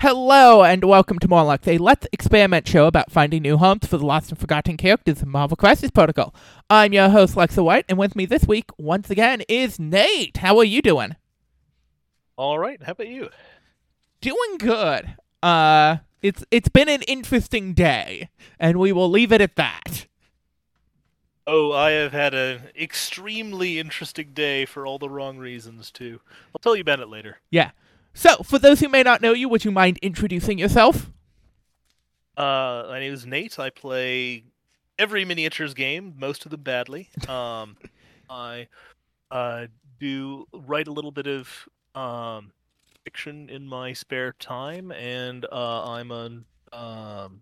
Hello and welcome to Morlock, a Let's Experiment show about finding new homes for the lost and forgotten characters in Marvel Crisis Protocol. I'm your host, Lexa White, and with me this week, once again, is Nate. How are you doing? All right. How about you? Doing good. Uh, it's it's been an interesting day, and we will leave it at that. Oh, I have had an extremely interesting day for all the wrong reasons too. I'll tell you about it later. Yeah. So, for those who may not know you, would you mind introducing yourself? Uh, my name is Nate. I play every miniatures game, most of them badly. Um, I uh, do write a little bit of um, fiction in my spare time, and uh, I'm a um,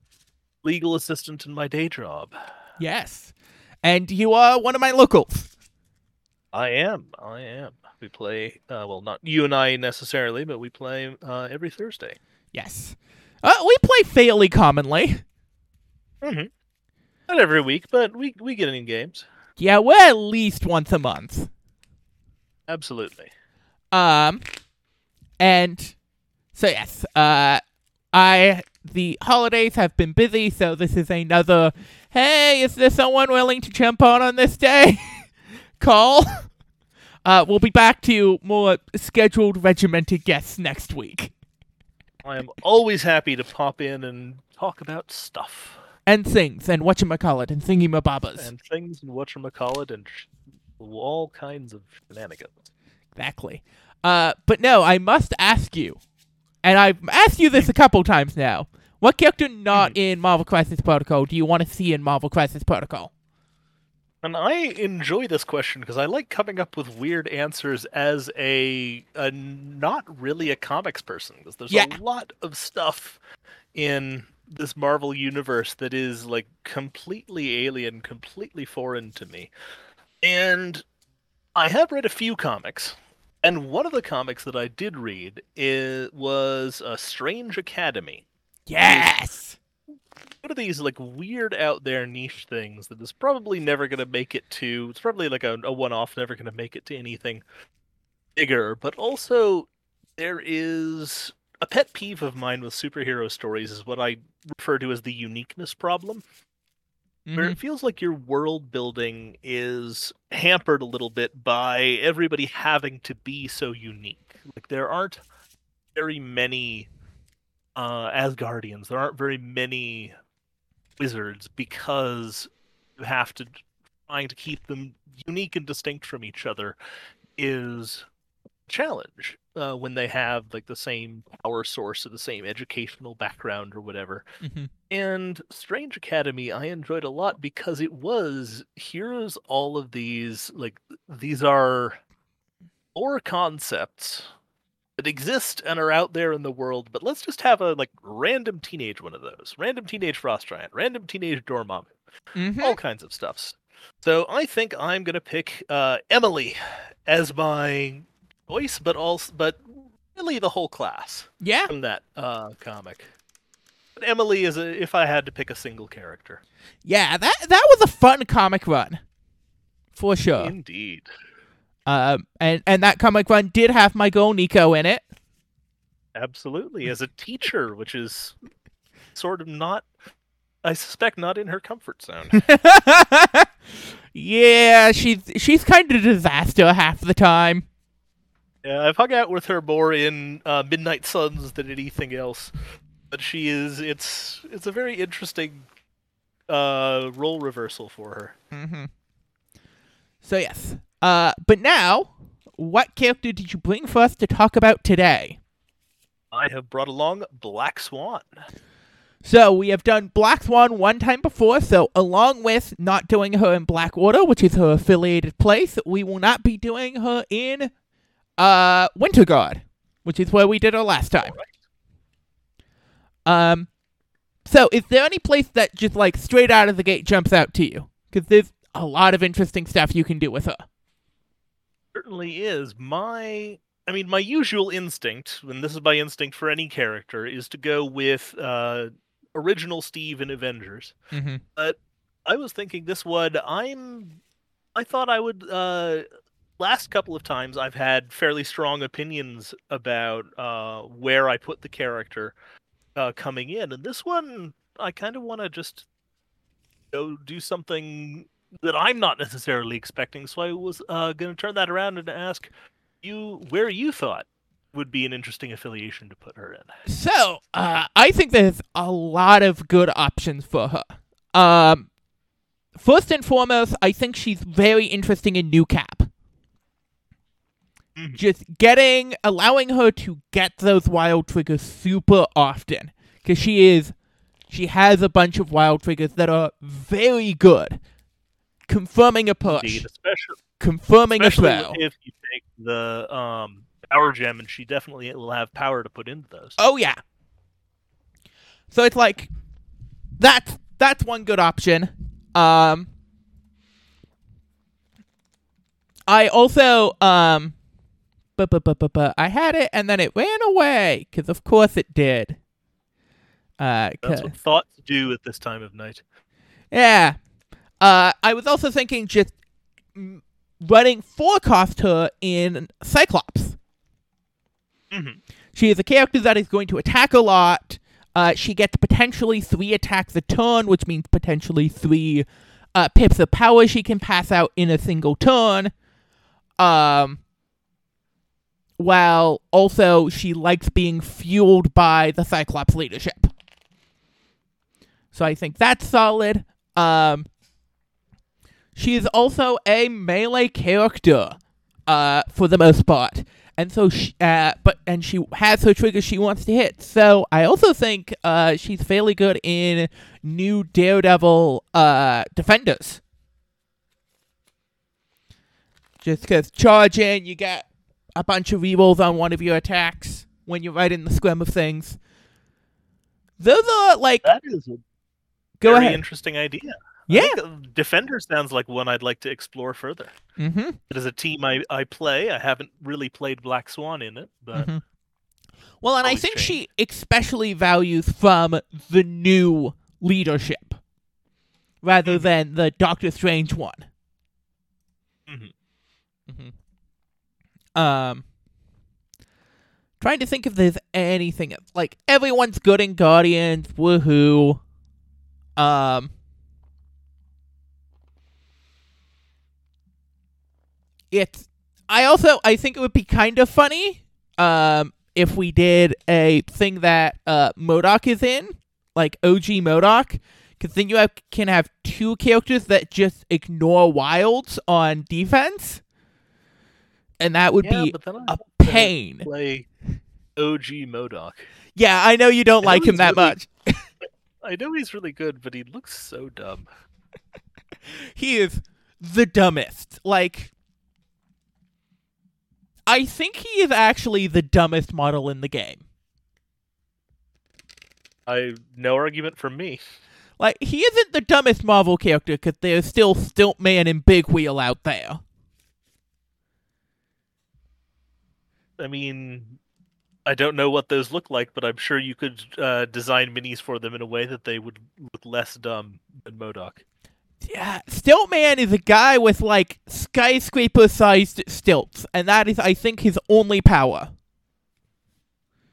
legal assistant in my day job. Yes. And you are one of my locals. I am. I am. We play, uh, well, not you and I necessarily, but we play uh, every Thursday. Yes. Uh, we play fairly commonly. Mm-hmm. Not every week, but we we get in games. Yeah, we're at least once a month. Absolutely. Um, and so yes, uh, I the holidays have been busy, so this is another. Hey, is there someone willing to jump on on this day? Call. Uh, we'll be back to you more scheduled regimented guests next week. I am always happy to pop in and talk about stuff And things, and whatchamacallit, and thingy-mabobbers. and things and whatchamacallit and sh- all kinds of shenanigans. Exactly. Uh, but no, I must ask you, and I've asked you this a couple times now. What character not in Marvel Crisis Protocol do you want to see in Marvel Crisis Protocol? And I enjoy this question because I like coming up with weird answers as a, a not really a comics person because there's Yeah. a lot of stuff in this Marvel universe that is like completely alien, completely foreign to me. And I have read a few comics, and one of the comics that I did read is, was a Strange Academy Yes. One of these like weird out there niche things that is probably never going to make it to it's probably like a, a one-off never going to make it to anything bigger but also there is a pet peeve of mine with superhero stories is what i refer to as the uniqueness problem where Mhm. it feels like your world building is hampered a little bit by everybody having to be so unique. Like there aren't very many uh Asgardians. There aren't very many wizards because you have to trying to keep them unique and distinct from each other is a challenge uh, when they have like the same power source or the same educational background or whatever. Mhm. And Strange Academy, I enjoyed a lot because it was here's all of these like these are lore concepts that exist and are out there in the world, but let's just have a like random teenage one of those, random teenage frost giant, random teenage Dormammu, Mhm. all kinds of stuffs. So I think I'm gonna pick uh, Emily as my choice, but also but really the whole class Yeah. from that uh, comic. But Emily is a, if I had to pick a single character. Yeah. That that was a fun comic run, for sure. Indeed. Um, and and that comic run did have my girl Nico in it. Absolutely. As a teacher, which is sort of not I suspect not in her comfort zone. yeah, she's she's kind of a disaster half the time. yeah, I've hung out with her more in uh, Midnight Suns than anything else. But she is it's it's a very interesting uh role reversal for her. Mm-hmm. So yes. Uh, but now, what character did you bring for us to talk about today? I have brought along Black Swan. So we have done Black Swan one time before. So along with not doing her in Blackwater, which is her affiliated place, we will not be doing her in uh Winter Guard, which is where we did her last time. Um, so is there any place that just like straight out of the gate jumps out to you? Because there's a lot of interesting stuff you can do with her. Certainly is. My i mean my usual instinct and this is my instinct for any character is to go with uh original steve in avengers. Mm-hmm. i was thinking this one i'm i thought i would uh last couple of times I've had fairly strong opinions about uh, where I put the character uh, coming in, and this one I kind of want to just go do something that I'm not necessarily expecting. So I was uh, going to turn that around and ask you where you thought would be an interesting affiliation to put her in. So, uh, I think there's a lot of good options for her. Um, first and foremost, I think she's very interesting in New Cap. Mhm. Just getting, allowing her to get those wild triggers super often. Because she is, she has a bunch of wild triggers that are very good. Confirming a push, Indeed, especially confirming a especially if you take the um, power gem, and she definitely will have power to put into those. Oh yeah. So it's like that's that's one good option. Um I also um but but but but but I had it and then it ran away cuz of course it did. Uh That's what thoughts do at this time of night. yeah. Uh, I was also thinking just running forecast her in Cyclops. Mhm. She is a character that is going to attack a lot. Uh, she gets potentially three attacks a turn, which means potentially three uh, pips of power she can pass out in a single turn. Um, while also she likes being fueled by the Cyclops leadership. So I think that's solid. Um, she is also a melee character, uh, for the most part, and so she, uh, but and she has her triggers she wants to hit. So I also think uh, she's fairly good in new Daredevil uh defenders. Just because charge in, you get a bunch of rerolls on one of your attacks when you're right in the scrum of things. Those are like That is a go very ahead. interesting idea. Yeah. Defender sounds like one I'd like to explore further. Mm-hmm. It is a team I, I play. I haven't really played Black Swan in it, but Mhm. Well, and I think she especially values from the new leadership rather Mhm. than the Doctor Strange one. Mhm. Mhm. Um, trying to think if there's anything like everyone's good in Guardians. Woohoo! Um. It's. I also I think it would be kind of funny um, if we did a thing that uh, MODOK is in, like OG MODOK, because then you have, can have two characters that just ignore wilds on defense, and that would yeah, be but then I a pain. play OG MODOK. Yeah, I know you don't know like him that really- much. I know he's really good, but he looks so dumb. He is the dumbest. Like, I think he is actually the dumbest model in the game. I no argument from me. Like, he isn't the dumbest Marvel character because there's still Stiltman and Big Wheel out there. I mean, I don't know what those look like, but I'm sure you could uh, design minis for them in a way that they would look less dumb than MODOK. Yeah, Stiltman is a guy with like skyscraper-sized stilts, and that is, I think, his only power.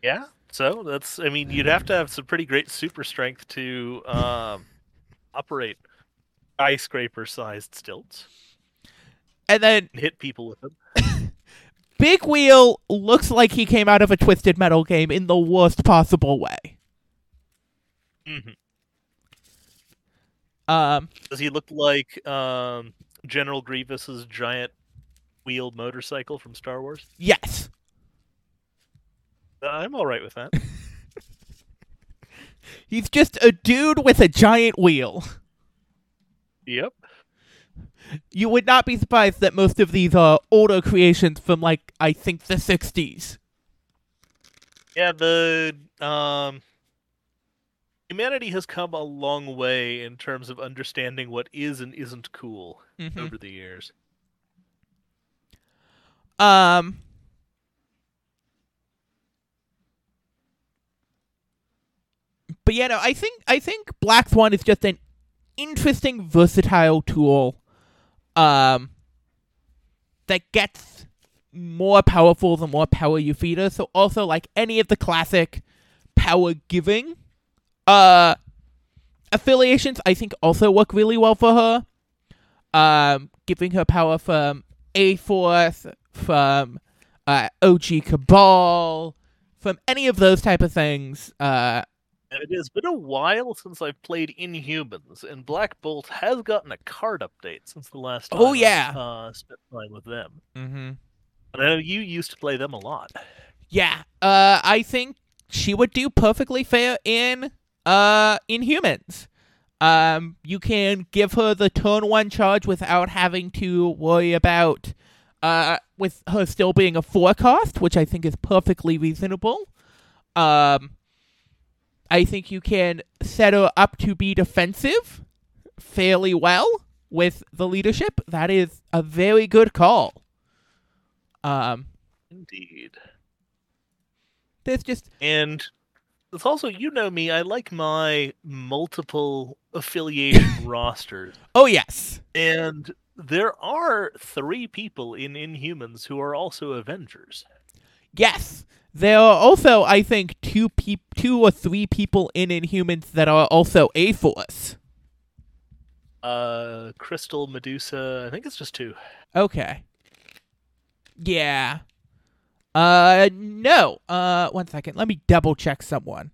Yeah. So that's. I mean, you'd have to have some pretty great super strength to um, operate skyscraper-sized stilts And then hit people with them. Big Wheel looks like he came out of a Twisted Metal game in the worst possible way. hmm Um, Does he look like um, General Grievous's giant wheeled motorcycle from Star Wars? yes. Uh, I'm all right with that. He's just a dude with a giant wheel. yep. You would not be surprised that most of these are older creations from, like, I think the 60s. Yeah, the um humanity has come a long way in terms of understanding what is and isn't cool Mhm. over the years. Um, but yeah, no, I think I think Black Swan is just an interesting, versatile tool. Um, that gets more powerful the more power you feed her. So also like any of the classic power giving uh affiliations I think also work really well for her. Um giving her power from A Force, from uh OG Cabal, from any of those type of things. Uh it has been a while since I've played Inhumans, and Black Bolt has gotten a card update since the last time Oh, I, yeah. uh, spent time with them. mm-hmm. I know you used to play them a lot. Yeah, uh, I think she would do perfectly fair in uh Inhumans. Um, you can give her the turn one charge without having to worry about uh with her still being a forecast, which I think is perfectly reasonable. Um, I think you can set her up to be defensive fairly well with the leadership. That is a very good call. Um, Indeed. there's just And it's also, you know me, I like my multiple affiliation rosters. oh yes. And there are three people in Inhumans who are also Avengers. Yes, there are also, I think, two peop- two or three people in Inhumans that are also A Force. Uh, Crystal, Medusa, I think it's just two. Okay. Yeah. Uh, no. Uh, one second. Let me double check someone.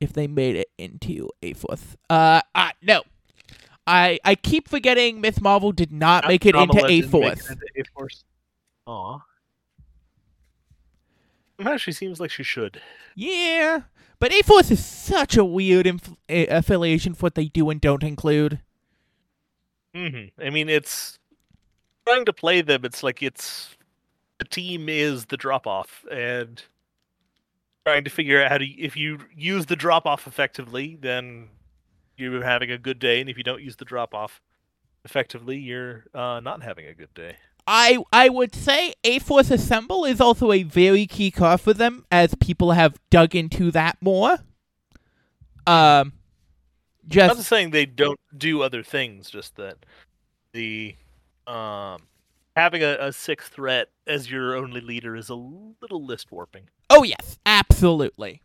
If they made it into A Force. Uh, ah, no. I I keep forgetting Miss Marvel did not make it into A didn't make it into A-Force. Aw. Somehow she seems like she should. Yeah, but A Force is such a weird inf- a- affiliation for what they do and don't include. Mm-hmm. I mean, it's trying to play them. It's like it's the team is the drop off, and trying to figure out how to. If you use the drop off effectively, then you're having a good day, and if you don't use the drop off effectively, you're uh, not having a good day. I I would say A Force Assemble is also a very key card for them as people have dug into that more. Um Not just saying they don't do other things, just that the um having a, a sixth threat as your only leader is a little list warping. oh yes, absolutely.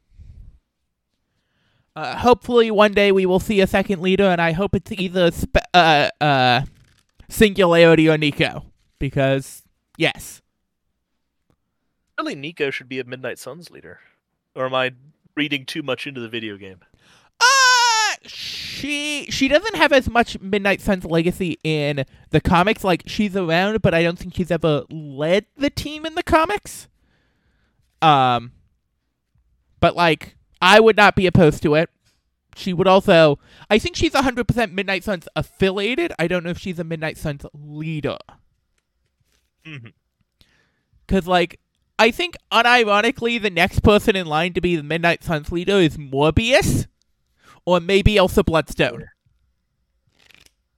Uh, hopefully one day we will see a second leader and I hope it's either spe- uh uh Singularity or Nico because yes. Really, Nico should be a Midnight Suns leader. Or am I reading too much into the video game? Uh she she doesn't have as much Midnight Suns legacy in the comics. Like she's around, but I don't think she's ever led the team in the comics. Um but like I would not be opposed to it. She would also I think she's 100% Midnight Suns affiliated. I don't know if she's a Midnight Suns leader. hmm Cuz like I think unironically the next person in line to be the Midnight Suns leader is Morbius or maybe Elsa Bloodstone.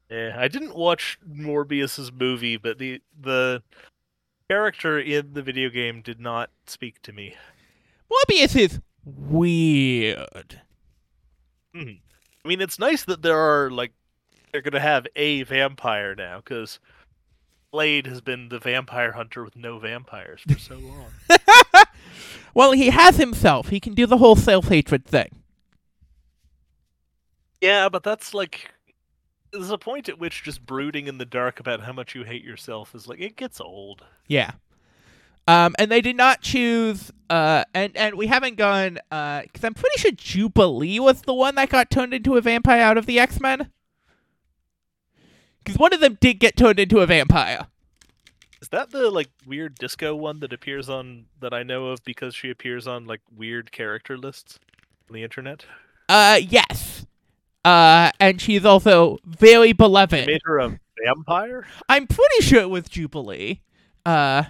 Yeah, I didn't watch Morbius's movie, but the the character in the video game did not speak to me. Morbius is weird. Mhm. I mean, it's nice that there are like they're gonna have a vampire now because Blade has been the vampire hunter with no vampires for so long. Well, he has himself. He can do the whole self hatred thing. Yeah, but that's like there's a point at which just brooding in the dark about how much you hate yourself is like it gets old. Yeah. Um, and they did not choose. Uh, and and we haven't gone. Uh, because I'm pretty sure Jubilee was the one that got turned into a vampire out of the X Men. Because one of them did get turned into a vampire. Is that the like weird disco one that appears on that I know of because she appears on like weird character lists on the internet? Uh, yes. Uh, and she's also very They beloved. made her a vampire? I'm pretty sure it was Jubilee. Uh,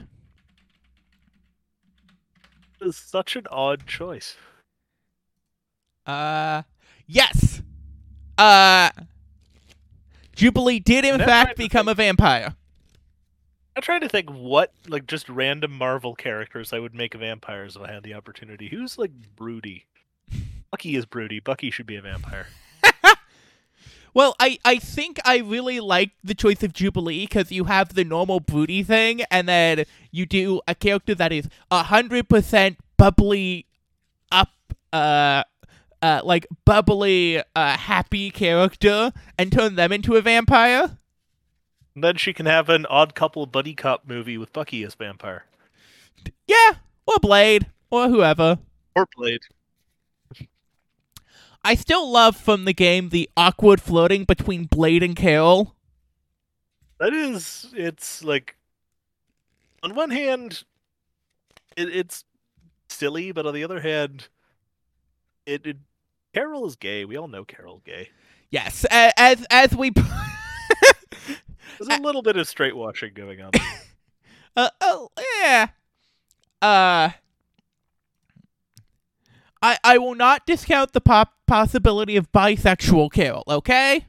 It's such an odd choice. Uh, yes. Uh, Jubilee did in fact become thing- a vampire. I'm trying to think what like just random Marvel characters I would make vampires if I had the opportunity. Who's like broody? Bucky is broody. Bucky should be a vampire. Well, I, I think I really like the choice of Jubilee because you have the normal booty thing, and then you do a character that is hundred percent bubbly, up, uh, uh, like bubbly, uh, happy character, and turn them into a vampire. And then she can have an odd couple buddy cop movie with Bucky as vampire. Yeah, or Blade, or whoever. Or Blade. I still love from the game the awkward floating between Blade and Carol. That is, it's like, on one hand, it, it's silly, but on the other hand, it, it Carol is gay. We all know Carol's gay. Yes, as as we. There's a little bit of straight washing going on. uh, oh yeah. Uh. I I will not discount the pop possibility of bisexual Carol. Okay.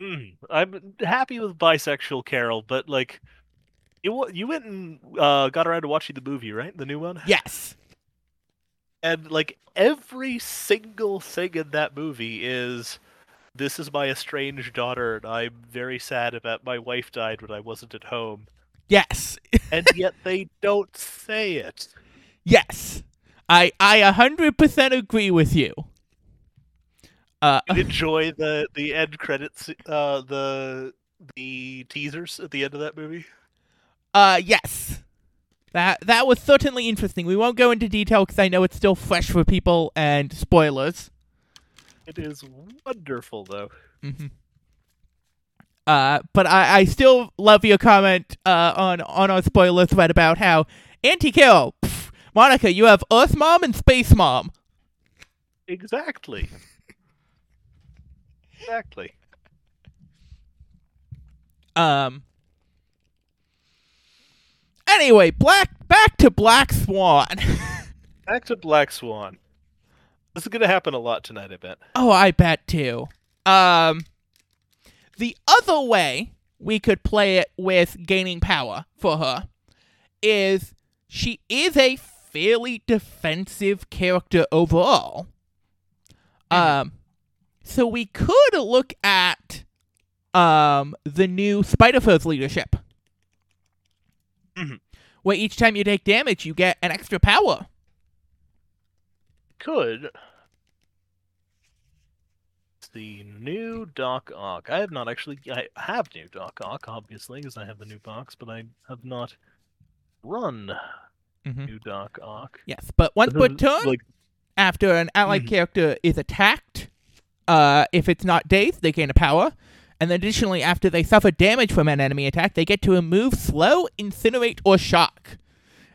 Mm, I'm happy with bisexual Carol, but like, you you went and uh, got around to watching the movie, right? The new one. Yes. And like every single thing in that movie is, this is my estranged daughter, and I'm very sad about my wife died when I wasn't at home. Yes. And yet they don't say it. Yes. I I a hundred percent agree with you. Uh, enjoy the the end credits, uh, the the teasers at the end of that movie. Uh, yes. That that was certainly interesting. We won't go into detail because I know it's still fresh for people and spoilers. It is wonderful, though. hmm Uh, but I, I still love your comment uh, on on our spoiler thread about how anti-kill. Monica, you have Earth Mom and Space Mom. Exactly. exactly. Um. Anyway, black back to Black Swan. Back to Black Swan. This is gonna happen a lot tonight, I bet. Oh, I bet too. Um, the other way we could play it with gaining power for her is she is a fairly defensive character overall. Um, so we could look at um the new Spider Foes leadership, Mhm. where each time you take damage, you get an extra power. Could. The new Doc Ock. I have not actually. I have new Doc Ock, obviously, because I have the new box, but I have not run Mhm. new Doc Ock. Yes, but once per turn, Like, after an allied Mhm. character is attacked, uh, if it's not dazed, they gain a power. And additionally, after they suffer damage from an enemy attack, they get to remove slow, incinerate, or shock.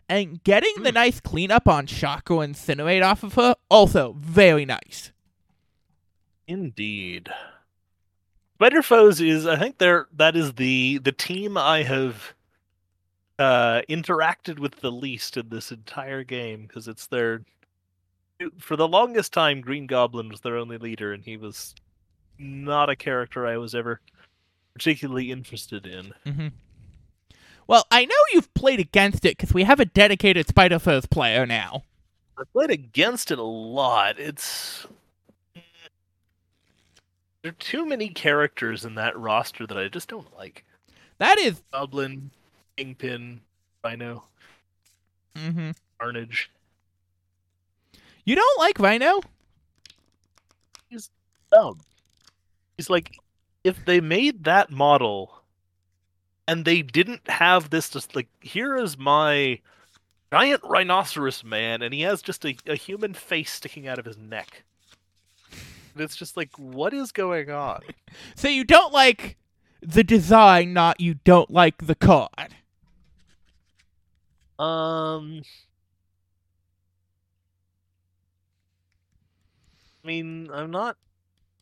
And getting the Hmm. nice cleanup on shock or incinerate off of her, also very nice. Indeed. Spider Foes is I think they're that is the the team I have uh interacted with the least in this entire game because it's their for the longest time Green Goblin was their only leader and he was not a character I was ever particularly interested in. mm-hmm. Well, I know you've played against it because we have a dedicated Spider Foes player now. I played against it a lot. It's there are too many characters in that roster that I just don't like. That is. Goblin, Kingpin, Rhino, hmm Carnage. You don't like Rhino? dumb. He's like, if they made that model and they didn't have this just like, here is my giant rhinoceros man, and he has just a, a human face sticking out of his neck. And it's just like, what is going on? So you don't like the design, not you don't like the card. Um, I mean, I'm not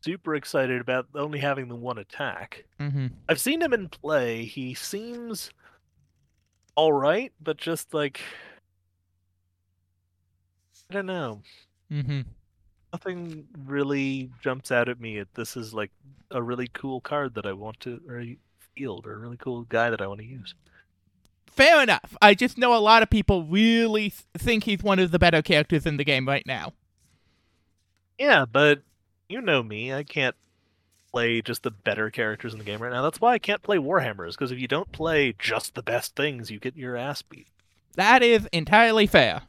super excited about only having the one attack. Mm-hmm. I've seen him in play. He seems all right, but just like I don't know. Mm-hmm. Nothing really jumps out at me. At this is like a really cool card that I want to or field or a really cool guy that I want to use. Fair enough. I just know a lot of people really think he's one of the better characters in the game right now. Yeah, but you know me. I can't play just the better characters in the game right now. That's why I can't play Warhammers because if you don't play just the best things, you get your ass beat. That is entirely fair.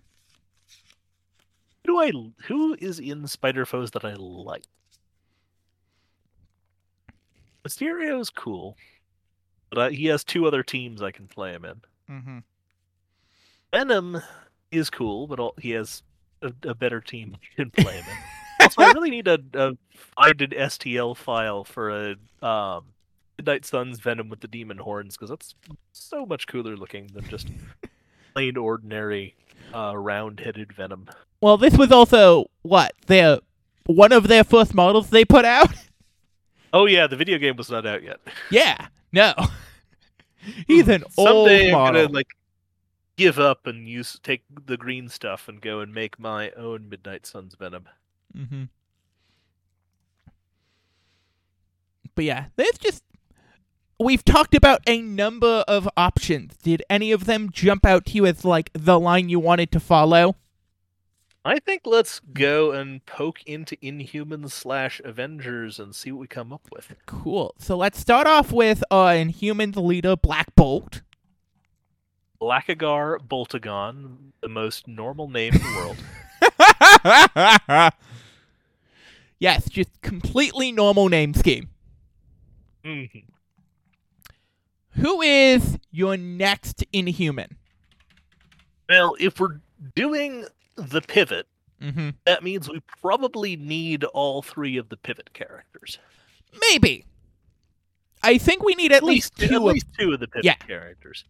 Who do I? Who is in Spider Foes that I like? Mysterio's cool, but I, he has two other teams I can play him in. Mm-hmm. Venom is cool, but all, he has a, a better team you can play him in. also, I really need a, a I did STL file for a um, Midnight Suns Venom with the demon horns because that's so much cooler looking than just plain ordinary uh, round-headed Venom. Well, this was also what their one of their first models they put out. Oh yeah, the video game was not out yet. yeah, no, he's an Someday old I'm gonna like give up and use take the green stuff and go and make my own Midnight Suns Venom. Mm-hmm. But yeah, there's just we've talked about a number of options. Did any of them jump out to you as like the line you wanted to follow? I think let's go and poke into Inhumans slash Avengers and see what we come up with. Cool. So let's start off with uh Inhumans leader Black Bolt. Blackagar Boltagon, the most normal name in the world. yes, just completely normal name scheme. Mhm. Who is your next Inhuman? Well, if we're doing the pivot, Mm-hmm. that means we probably need all three of the pivot characters. Maybe. I think we need at, least, at two of least two of the pivot Yeah. characters.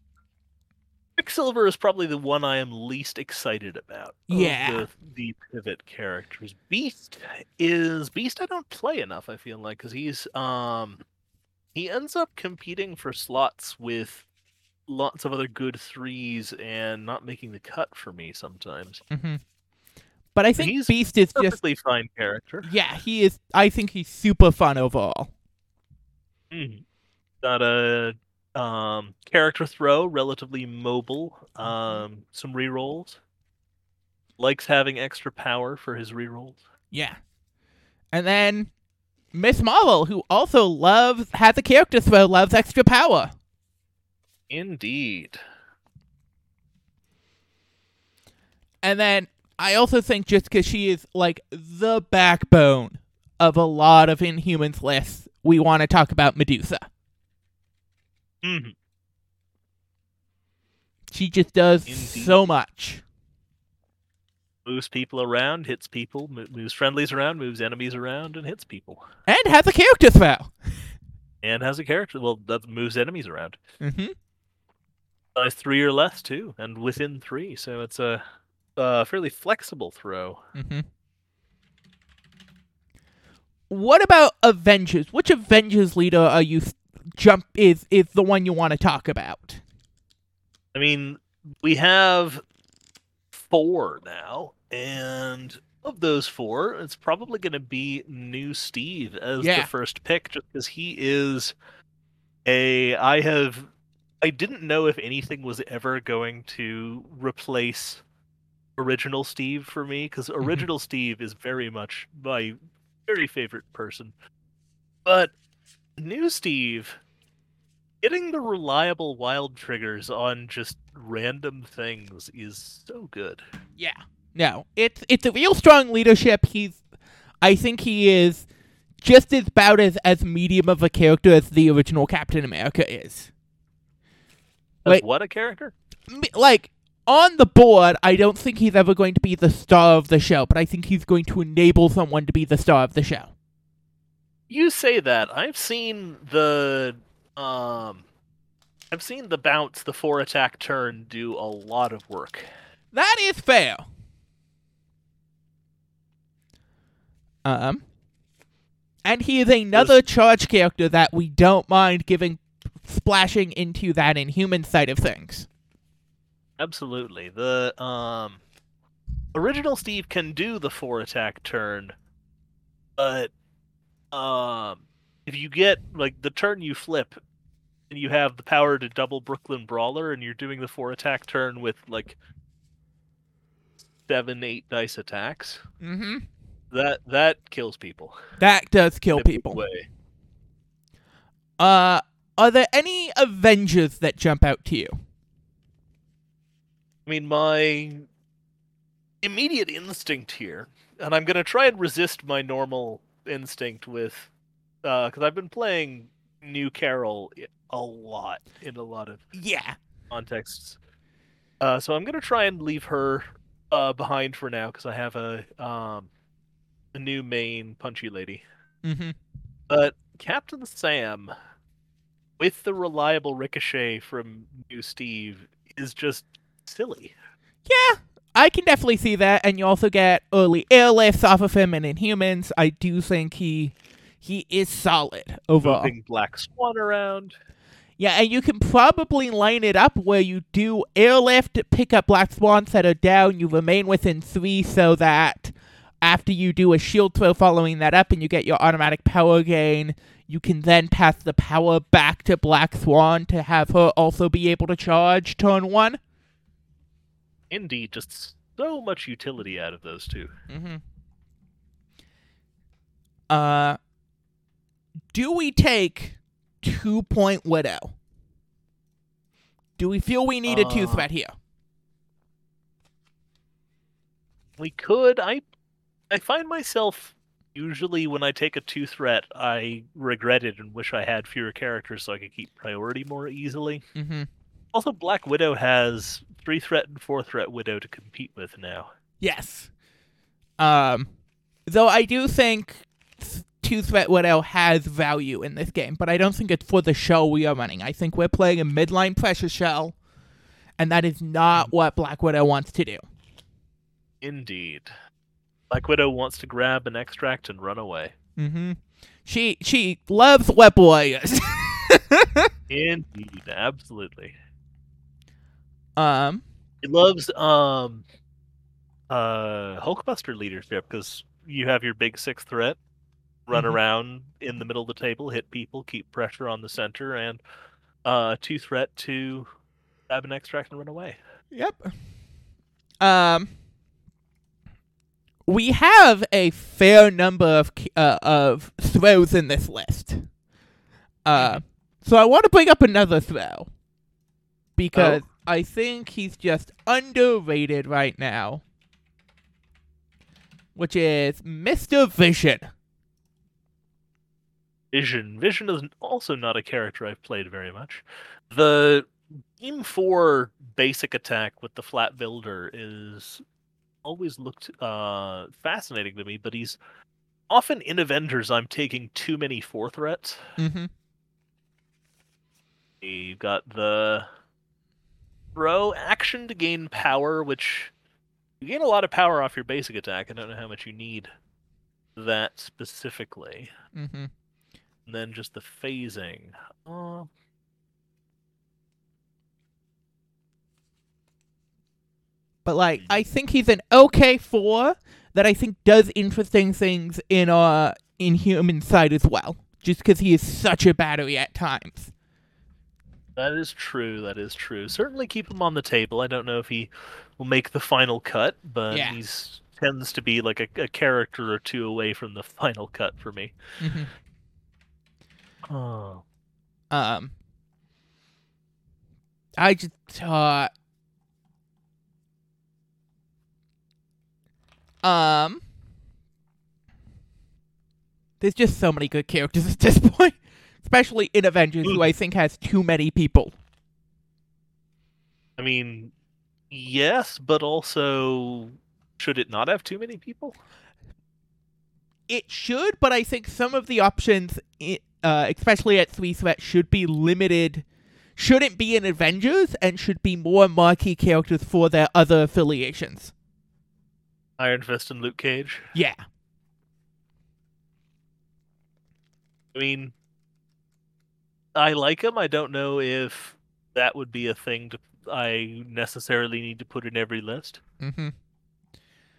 Quicksilver is probably the one I am least excited about. of Yeah. the, the pivot characters. Beast is Beast. I don't play enough. I feel like because he's um he ends up competing for slots with lots of other good threes and not making the cut for me sometimes. hmm But I think He's Beast is just Perfectly fine character. yeah, he is. I think he's super fun overall. Mhm. Got a um, character throw, relatively mobile. Um, some rerolls. Likes having extra power for his rerolls. Yeah, and then Miss Marvel, who also loves has a character throw, loves extra power. Indeed. And then I also think just because she is like the backbone of a lot of Inhumans lists, we want to talk about Medusa. Mhm. She just does Indeed. so much. Moves people around, hits people, moves friendlies around, moves enemies around, and hits people. And has a character throw. And has a character. Well, that moves enemies around. hmm Size three or less too, and within three. So it's a, a fairly flexible throw. hmm What about Avengers? Which Avengers leader are you s- jump is is the one you want to talk about? I mean, we have four now, and of those four, it's probably going to be new Steve as Yeah. the first pick, just because he is a. I have. I didn't know if anything was ever going to replace original Steve for me, because mm-hmm. original Steve is very much my very favorite person. But new Steve getting the reliable wild triggers on just random things is so good. Yeah. No, it's it's a real strong leadership. He's, I think he is just as about as as medium of a character as the original Captain America is. Wait. what a character? Like on the board, I don't think he's ever going to be the star of the show, but I think he's going to enable someone to be the star of the show. You say that. I've seen the um I've seen the bounce, the four attack turn do a lot of work. That is fair. Um, and he is another charge character that we don't mind giving splashing into that inhuman side of things. Absolutely. The um original Steve can do the four attack turn, but um if you get like the turn you flip and you have the power to double Brooklyn Brawler and you're doing the four attack turn with like seven, eight dice attacks, Mm-hmm. that that kills people. That does kill in a big people. Way. Uh, are there any Avengers that jump out to you? I mean, my immediate instinct here, and I'm gonna try and resist my normal instinct with, because I've been playing New Carol a lot in a lot of Yeah. contexts. Uh, so I'm gonna try and leave her uh, behind for now because I have a um a new main punchy lady. Mm-hmm. But Captain Sam, with the reliable ricochet from New Steve, is just silly. Yeah, I can definitely see that, and you also get early airlifts off of him and Inhumans. I do think he he is solid overall. Moving Black Swan around. Yeah, and you can probably line it up where you do airlift, pick up Black Swans that are down, you remain within three so that after you do a shield throw following that up and you get your automatic power gain, you can then pass the power back to Black Swan to have her also be able to charge turn one. Indeed, just so much utility out of those two. Mm-hmm. Uh, do we take two point widow? Do we feel we need a two Uh, threat here? We could. I I find myself usually when I take a two threat, I regret it and wish I had fewer characters so I could keep priority more easily. Mm-hmm. Also, Black Widow has three threat and four threat Widow to compete with now. Yes. Um, though I do think two threat widow has value in this game, but I don't think it's for the show we are running. I think we're playing a midline pressure shell, and that is not what Black Widow wants to do. Indeed. Black Widow wants to grab an extract and run away. Mm-hmm. She she loves warriors. Indeed, absolutely. um. He loves um uh Hulkbuster leadership because you have your big sixth threat, run Mhm. around in the middle of the table, hit people, keep pressure on the center, and uh two threat to grab an extract and run away. Yep. Um. We have a fair number of uh, of throws in this list. Uh, so I want to bring up another throw because I think he's just underrated right now, which is Mister Vision. Vision. Vision is also not a character I've played very much. The Team 4 basic attack with the flat builder is always looked uh, fascinating to me, but he's often in Avengers. I'm taking too many four threats. Mm-hmm. You've got the throw action to gain power, which you gain a lot of power off your basic attack. I don't know how much you need that specifically. Mm-hmm. And then just the phasing. Uh, But like, I think he's an okay four that I think does interesting things in uh Inhuman side as well. Just because he is such a battery at times. that is true. That is true. Certainly keep him on the table. I don't know if he will make the final cut, but Yeah. he's tends to be like a, a character or two away from the final cut for me. hmm Oh. Um, I just thought. Um, there's just so many good characters at this point, especially in Avengers, who I think has too many people. I mean, yes, but also should it not have too many people? It should, but I think some of the options, uh, especially at three threat, should be limited. Shouldn't be in Avengers and should be more marquee characters for their other affiliations. Iron Fist and Luke Cage. Yeah. I mean, I like him. I don't know if that would be a thing to I necessarily need to put in every list. Mm-hmm.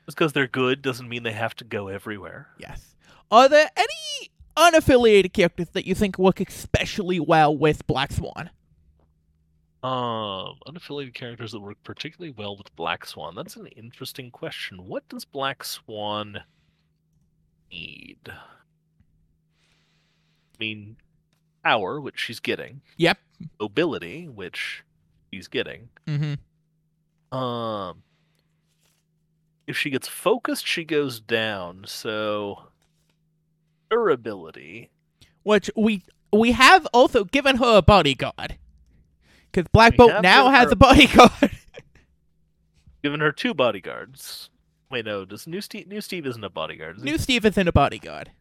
Just because they're good doesn't mean they have to go everywhere. Yes. Are there any unaffiliated characters that you think work especially well with Black Swan? Um, unaffiliated characters that work particularly well with Black Swan. That's an interesting question. What does Black Swan need? I mean, power, which she's getting. Yep. Mobility, which she's getting. Mm-hmm. Um, if she gets focused, she goes down. So durability. Which we we have also given her a bodyguard. Because Black Bolt now has a bodyguard. Given her two bodyguards. Wait, no. Does new Steve? New Steve isn't a bodyguard. Is? New Steve isn't a bodyguard.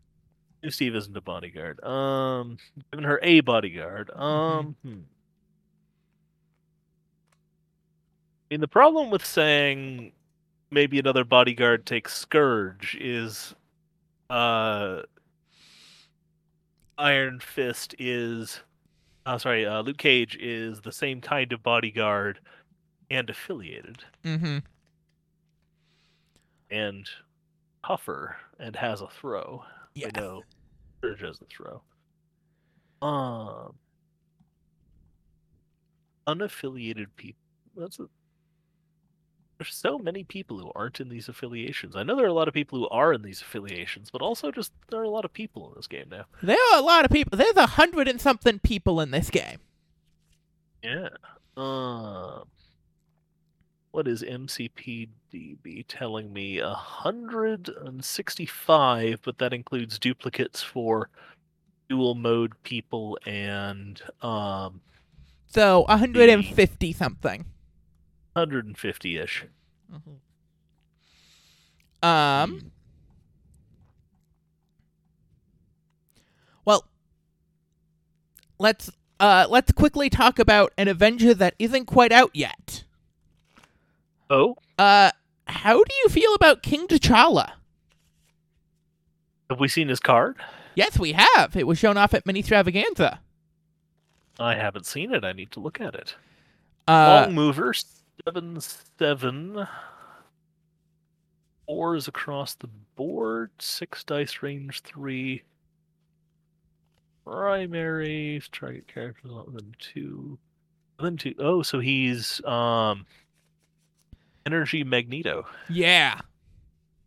New Steve isn't a bodyguard. Um, given her a bodyguard. Um, hmm. I mean, the problem with saying maybe another bodyguard takes Scourge is, uh, Iron Fist is, oh, sorry, uh, Luke Cage is the same kind of bodyguard and affiliated Mm-hmm. and tougher and has a throw. Yeah. I know Scourge has a throw. Um, unaffiliated people. That's a. There's so many people who aren't in these affiliations. I know there are a lot of people who are in these affiliations, but also just there are a lot of people in this game now. There are a lot of people. There's a hundred and something people in this game. Yeah. Um. What is MCPDB telling me? A hundred and sixty-five, but that includes duplicates for dual mode people and um So a hundred and fifty something. Hundred and fifty-ish. Um. Well, let's uh let's quickly talk about an Avenger that isn't quite out yet. Oh, Uh, how do you feel about King T'Challa? have we seen his card? Yes, we have. It was shown off at Mini Stravaganza. I haven't seen it. I need to look at it. Uh, Long mover, seven seven. Fours across the board. Six dice range three. Primary target characters then two. Then two. Oh, so he's um energy magneto. yeah.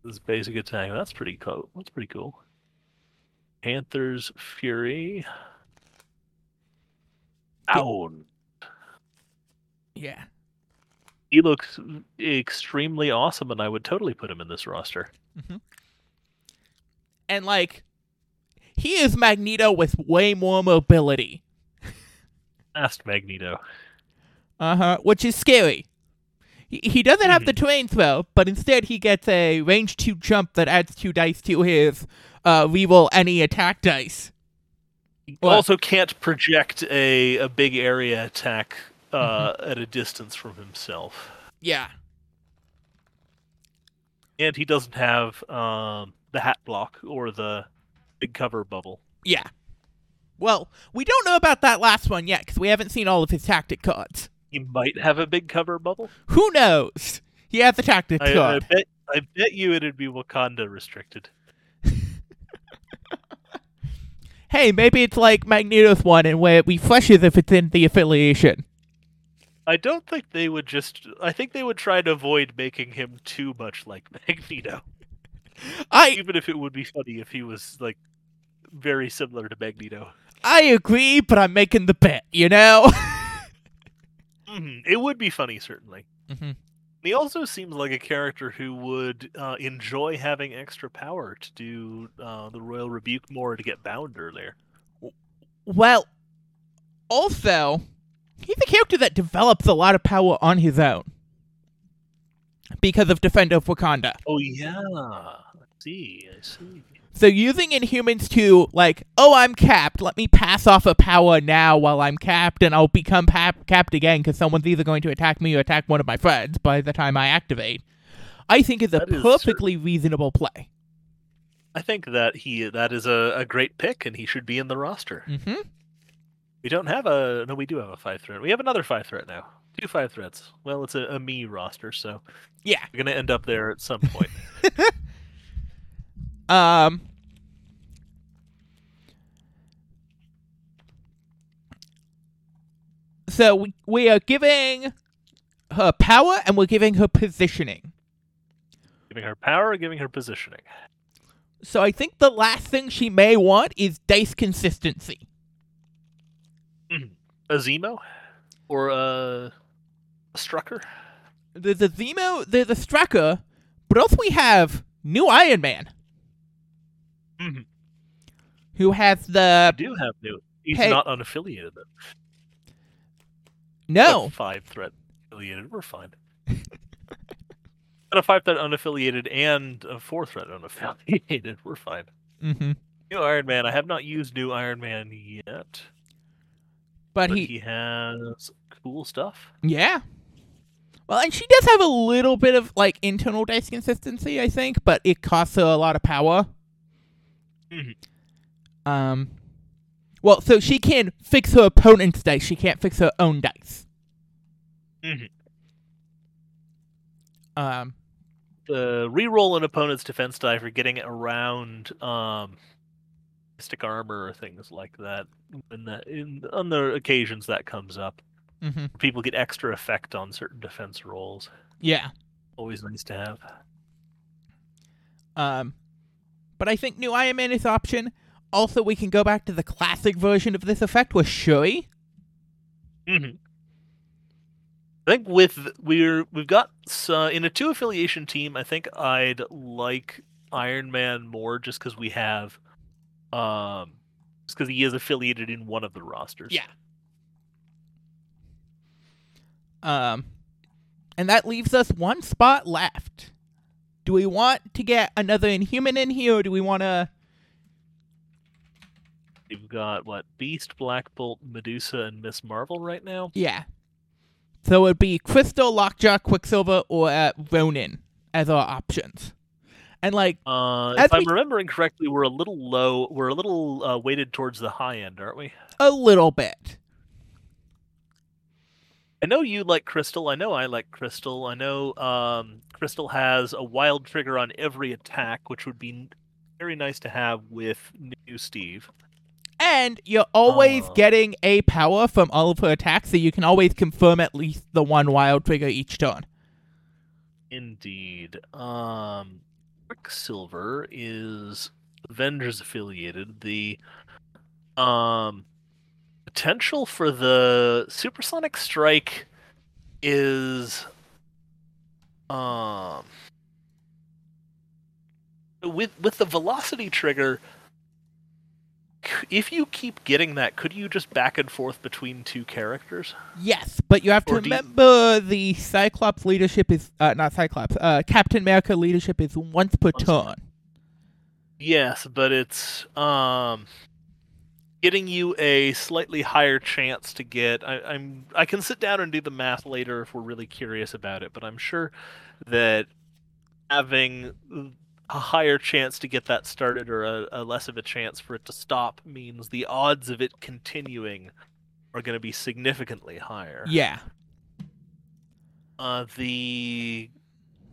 His basic attack. That's pretty cool. That's pretty cool. Panthers Fury. Ow. Yeah. He looks extremely awesome, and I would totally put him in this roster. And like, he is Magneto with way more mobility. Fast Magneto. Uh huh. Which is scary. He, he doesn't have the terrain throw, but instead he gets a range two jump that adds two dice to his uh reroll any attack dice. He also can't project a, a big area attack uh, at a distance from himself. Yeah. And he doesn't have um, the hat block or the big cover bubble. Yeah. Well, we don't know about that last one yet because we haven't seen all of his tactic cards. He might have a big cover bubble. Who knows? He has a tactic I, I card. bet I bet you it'd be Wakanda restricted. Hey, maybe it's like Magneto's one and where it refreshes if it's in the affiliation. I don't think they would just. I think they would try to avoid making him too much like Magneto. I Even if it would be funny if he was like very similar to Magneto. I agree, but I'm making the bet, you know? Mhm, It would be funny, certainly. hmm He also seems like a character who would uh, enjoy having extra power to do uh, the Royal Rebuke more to get bound earlier. Well, also, he's a character that develops a lot of power on his own because of Defender of Wakanda. Oh yeah, I see, I see. So using Inhumans to like, oh, I'm capped. Let me pass off a power now while I'm capped, and I'll become pap- capped again because someone's either going to attack me or attack one of my friends by the time I activate. I think is a That is perfectly reasonable play. I think that he that is a, a great pick, and he should be in the roster. Mm-hmm. We don't have a no, we do have a five threat. We have another five threat now. Two five threats. Well, it's a, a me roster, so Yeah. we're gonna end up there at some point. Um. So we we are giving her power and we're giving her positioning. giving her power, giving her positioning. So I think the last thing she may want is dice consistency. A Zemo or a, a Strucker? There's a Zemo, there's a Strucker, but also we have new Iron Man, Mhm. who has the do have new. He's Hey. not unaffiliated. Though. no. A five threat affiliated. We're fine. Got a five threat unaffiliated and a four threat unaffiliated. We're fine. hmm New Iron Man. I have not used new Iron Man yet, But, but he, he has cool stuff. yeah. Well, and she does have a little bit of like internal dice consistency, I think, but it costs her a lot of power. Mhm. Um, well, so she can fix her opponent's dice. She can't fix her own dice. Mhm. Um, The reroll an opponent's defense die for getting around um, mystic armor or things like that. And that in on the occasions that comes up, mhm. people get extra effect on certain defense rolls. yeah. Always nice to have. Um, but I think new Iron Man is option. Also, we can go back to the classic version of this effect with Shuri. hmm I think with we're we've got uh, in a two affiliation team. I think I'd like Iron Man more just because we have, um, just because he is affiliated in one of the rosters. Yeah. Um, and that leaves us one spot left. Do we want to get another Inhuman in here, or do we want to? We've got what Beast, Black Bolt, Medusa, and Miss Marvel right now. Yeah. So it would be Crystal, Lockjaw, Quicksilver, or uh, Ronan as our options. And like, Uh, if I'm remembering correctly, we're a little low. We're a little uh, weighted towards the high end, aren't we? a little bit. I know you like Crystal. I know I like Crystal. I know um, Crystal has a wild trigger on every attack, which would be very nice to have with new Steve. And you're always Oh. getting a power from all of her attacks, so you can always confirm at least the one wild trigger each turn. Indeed. Um, Quicksilver is Avengers affiliated. The um, potential for the supersonic strike is um with with the velocity trigger if you keep getting that could you just back and forth between two characters Yes, but you have to Or do you- remember the Cyclops leadership is uh, not Cyclops. Uh, Captain America leadership is once per Once per- turn. Yes, but it's um getting you a slightly higher chance to get I, I'm I can sit down and do the math later if we're really curious about it, but I'm sure that having a higher chance to get that started or a, a less of a chance for it to stop means the odds of it continuing are going to be significantly higher. Yeah. Uh, the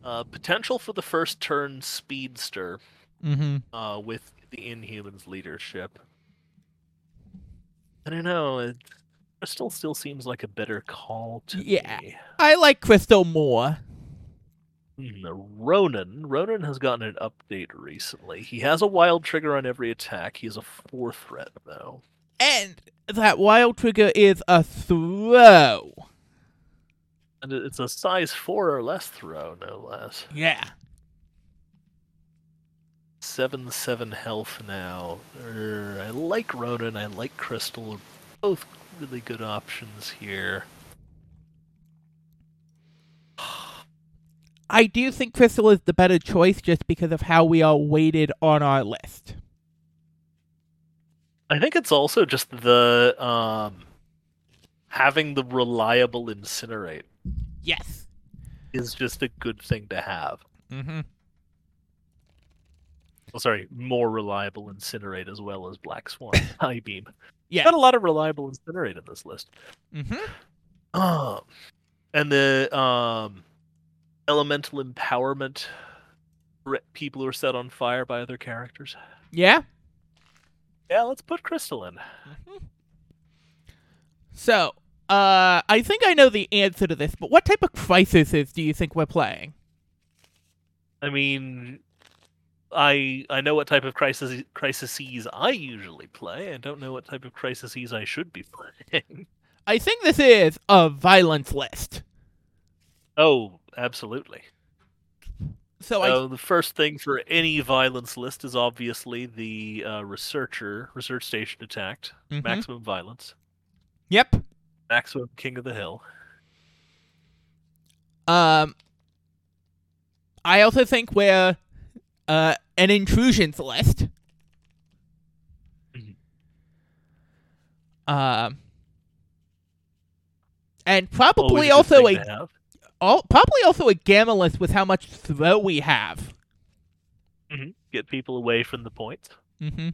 uh, potential for the first turn speedster Mm-hmm. uh, with the Inhumans leadership. I don't know. It Crystal still seems like a better call to Yeah. me. I like Crystal more. Hmm, Ronan. Ronan has gotten an update recently. He has a wild trigger on every attack. He has a four threat though. And that wild trigger is a throw. And it's a size four or less throw, no less. Yeah. Seven seven health now. Er, I like Ronan. I like Crystal. Both really good options here. I do think Crystal is the better choice just because of how we are weighted on our list. I think it's also just the um having the reliable incinerate Yes. is just a good thing to have. Mm-hmm. Oh, sorry, more reliable incinerate as well as Black Swan High Beam. Yeah. Got a lot of reliable incinerate in this list. Mm-hmm. Um, and the um elemental empowerment people who are set on fire by other characters. Yeah. Yeah, let's put Crystal in. So, uh, I think I know the answer to this, but what type of crises do you think we're playing? I mean, I I know what type of crisis crises I usually play. I don't know what type of crises I should be playing. I think this is a violence list. Oh, absolutely. So I the first thing for any violence list is obviously the uh, researcher research station attacked. Mhm. Maximum violence. Yep. Maximum king of the hill. Um, I also think we're uh, an intrusions list. Mhm. Um, and probably a also a have. All, probably also a gamma list with how much throw we have. Mhm. get people away from the points. Mm-hmm.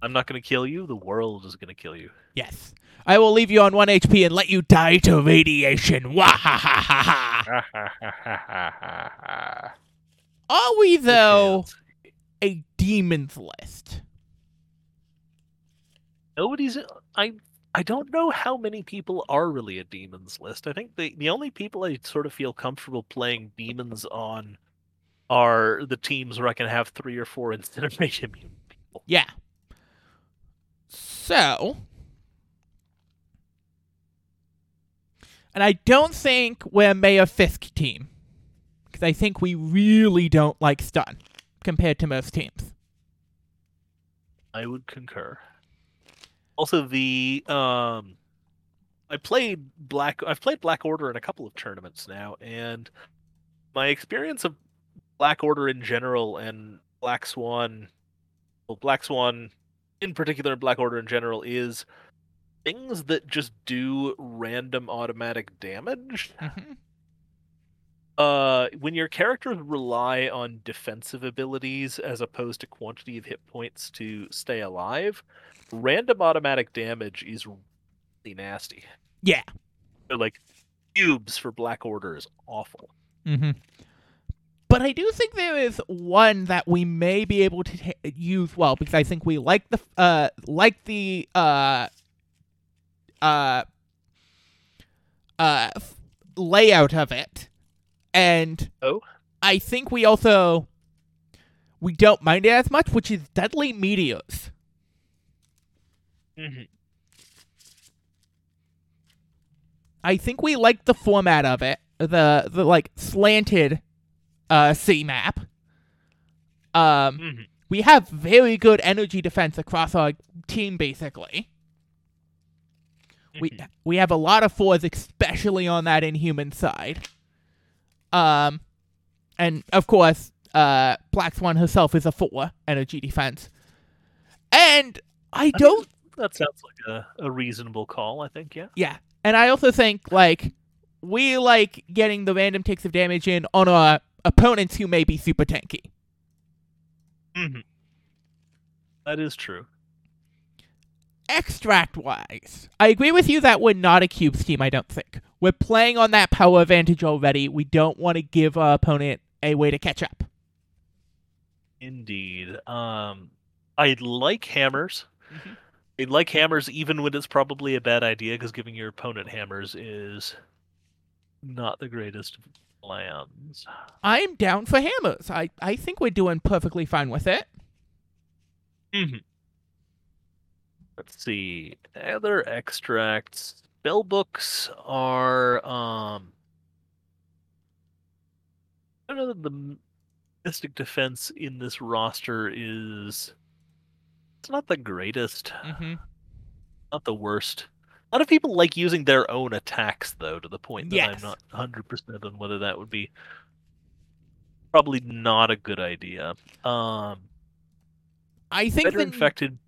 I'm not going to kill you. The world is going to kill you. Yes, I will leave you on one HP and let you die to radiation. Wah ha ha ha ha. Are we though a demons list? Nobody's. I. I don't know how many people are really a demons list. I think the the only people I sort of feel comfortable playing demons on are the teams where I can have three or four incinerate immune people. Yeah. So, and I don't think we're Mayor Fisk team because I think we really don't like stun compared to most teams. I would concur. Also, the um, I played Black. I've played Black Order in a couple of tournaments now, and my experience of Black Order in general and Black Swan, well, Black Swan in particular, and Black Order in general is things that just do random automatic damage. Mhm. Uh, when your characters rely on defensive abilities as opposed to quantity of hit points to stay alive, random automatic damage is really nasty. Yeah. So, like cubes for Black Order is awful. Mm-hmm. But I do think there is one that we may be able to ta use well because I think we like the uh like the uh uh uh f- layout of it, and Oh? I think we also we don't mind it as much, which is deadly meteors. Mm-hmm. I think we like the format of it, the the like slanted uh C map. Um Mm-hmm. we have very good energy defense across our team basically. We Mm-hmm. we have a lot of fours especially on that inhuman side. Um and of course, uh Black Swan herself is a four energy defense. And I don't That sounds like a, a reasonable call. I think. Yeah. Yeah. And I also think like we like getting the random takes of damage in on our opponents who may be super tanky. Mm-hmm. That is true. Extract wise, I agree with you that we're not a cube team, I don't think. We're playing on that power advantage already. We don't want to give our opponent a way to catch up. Indeed. Um, I like hammers. Mhm. I like hammers even when it's probably a bad idea because giving your opponent hammers is not the greatest of plans. I'm down for hammers. I, I think we're doing perfectly fine with it. Mm-hmm. Let's see. Other extracts. Spell books are um I don't know that the mystic defense in this roster is it's not the greatest, Mm-hmm. not the worst. A lot of people like using their own attacks though, to the point that Yes. I'm not 100% on whether that would be probably not a good idea. Um I think better the, infected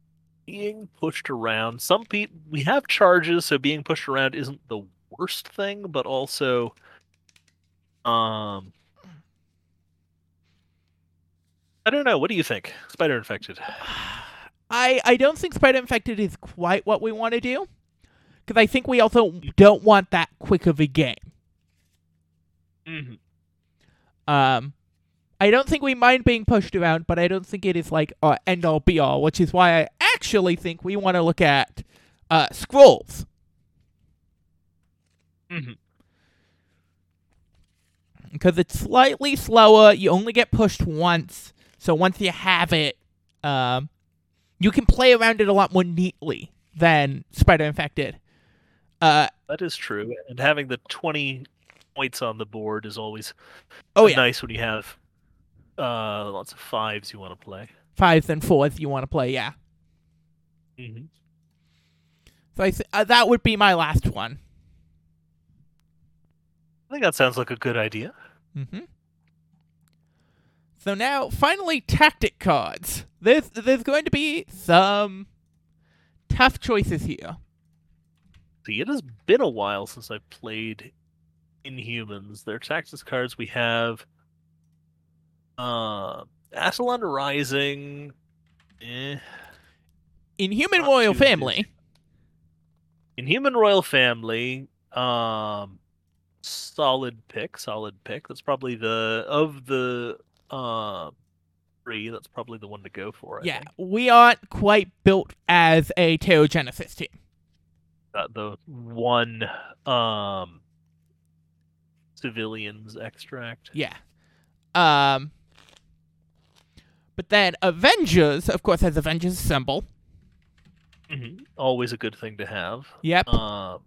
being pushed around some people we have charges so being pushed around isn't the worst thing but also um i don't know what do you think spider infected I I don't think Spider Infected is quite what we want to do. Because I think we also don't want that quick of a game. mm-hmm. Um, I don't think we mind being pushed around, but I don't think it is like our end all be all, which is why I actually think we want to look at uh, scrolls. Mm-hmm. Because it's slightly slower, you only get pushed once, so once you have it, um, you can play around it a lot more neatly than Spider Infected. Uh, That is true, and having the twenty points on the board is always oh yeah, nice when you have uh, lots of fives you want to play. fives and fours you want to play. Yeah. Mm-hmm. So I th- uh, that would be my last one. I think that sounds like a good idea. Mm-hmm. So now, finally, tactic cards. There's there's going to be some tough choices here. See, it has been a while since I've played Inhumans. Their tactics cards we have uh Attilan Rising. Eh. Inhuman Not Royal Family. Inhuman Royal Family. Um solid pick, solid pick. That's probably the of the uh three, that's probably the one to go for, I Yeah, think. we aren't quite built as a Genesis team. Got the one um civilians extract. Yeah. Um. But then Avengers, of course, has Avengers Assemble. hmm Always a good thing to have. Yep. Um,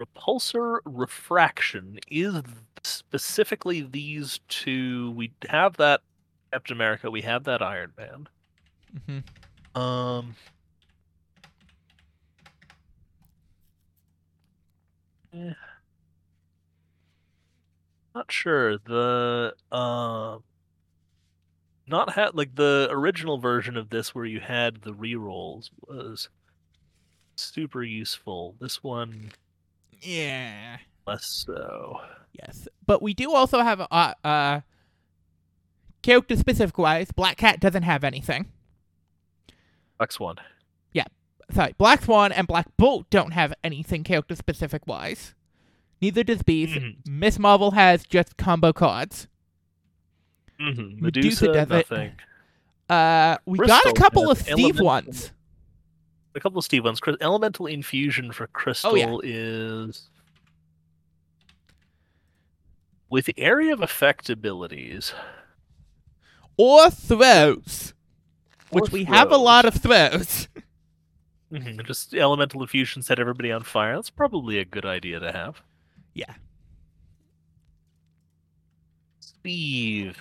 repulsor refraction is specifically these two. We have that Captain America. We have that Iron Man. hmm Um. eh. Not sure. The uh, not had like the original version of this where you had the rerolls was super useful. This one Yeah. less so. Yes. But we do also have uh, uh character specific wise. Black Cat doesn't have anything. Next one. Sorry, Black Swan and Black Bolt don't have anything character specific wise. Neither does Beast. Mhm. Miss Marvel has just combo cards. Mm-hmm. Medusa Medusa, nothing. Uh, we got a couple of Steve ones. A couple of Steve ones. Elemental infusion for Crystal Oh, yeah. is with area of effect abilities. Or throws. or Which we have a lot of throws. Mhm, Just elemental infusion set everybody on fire. That's probably a good idea to have. Yeah. Steve.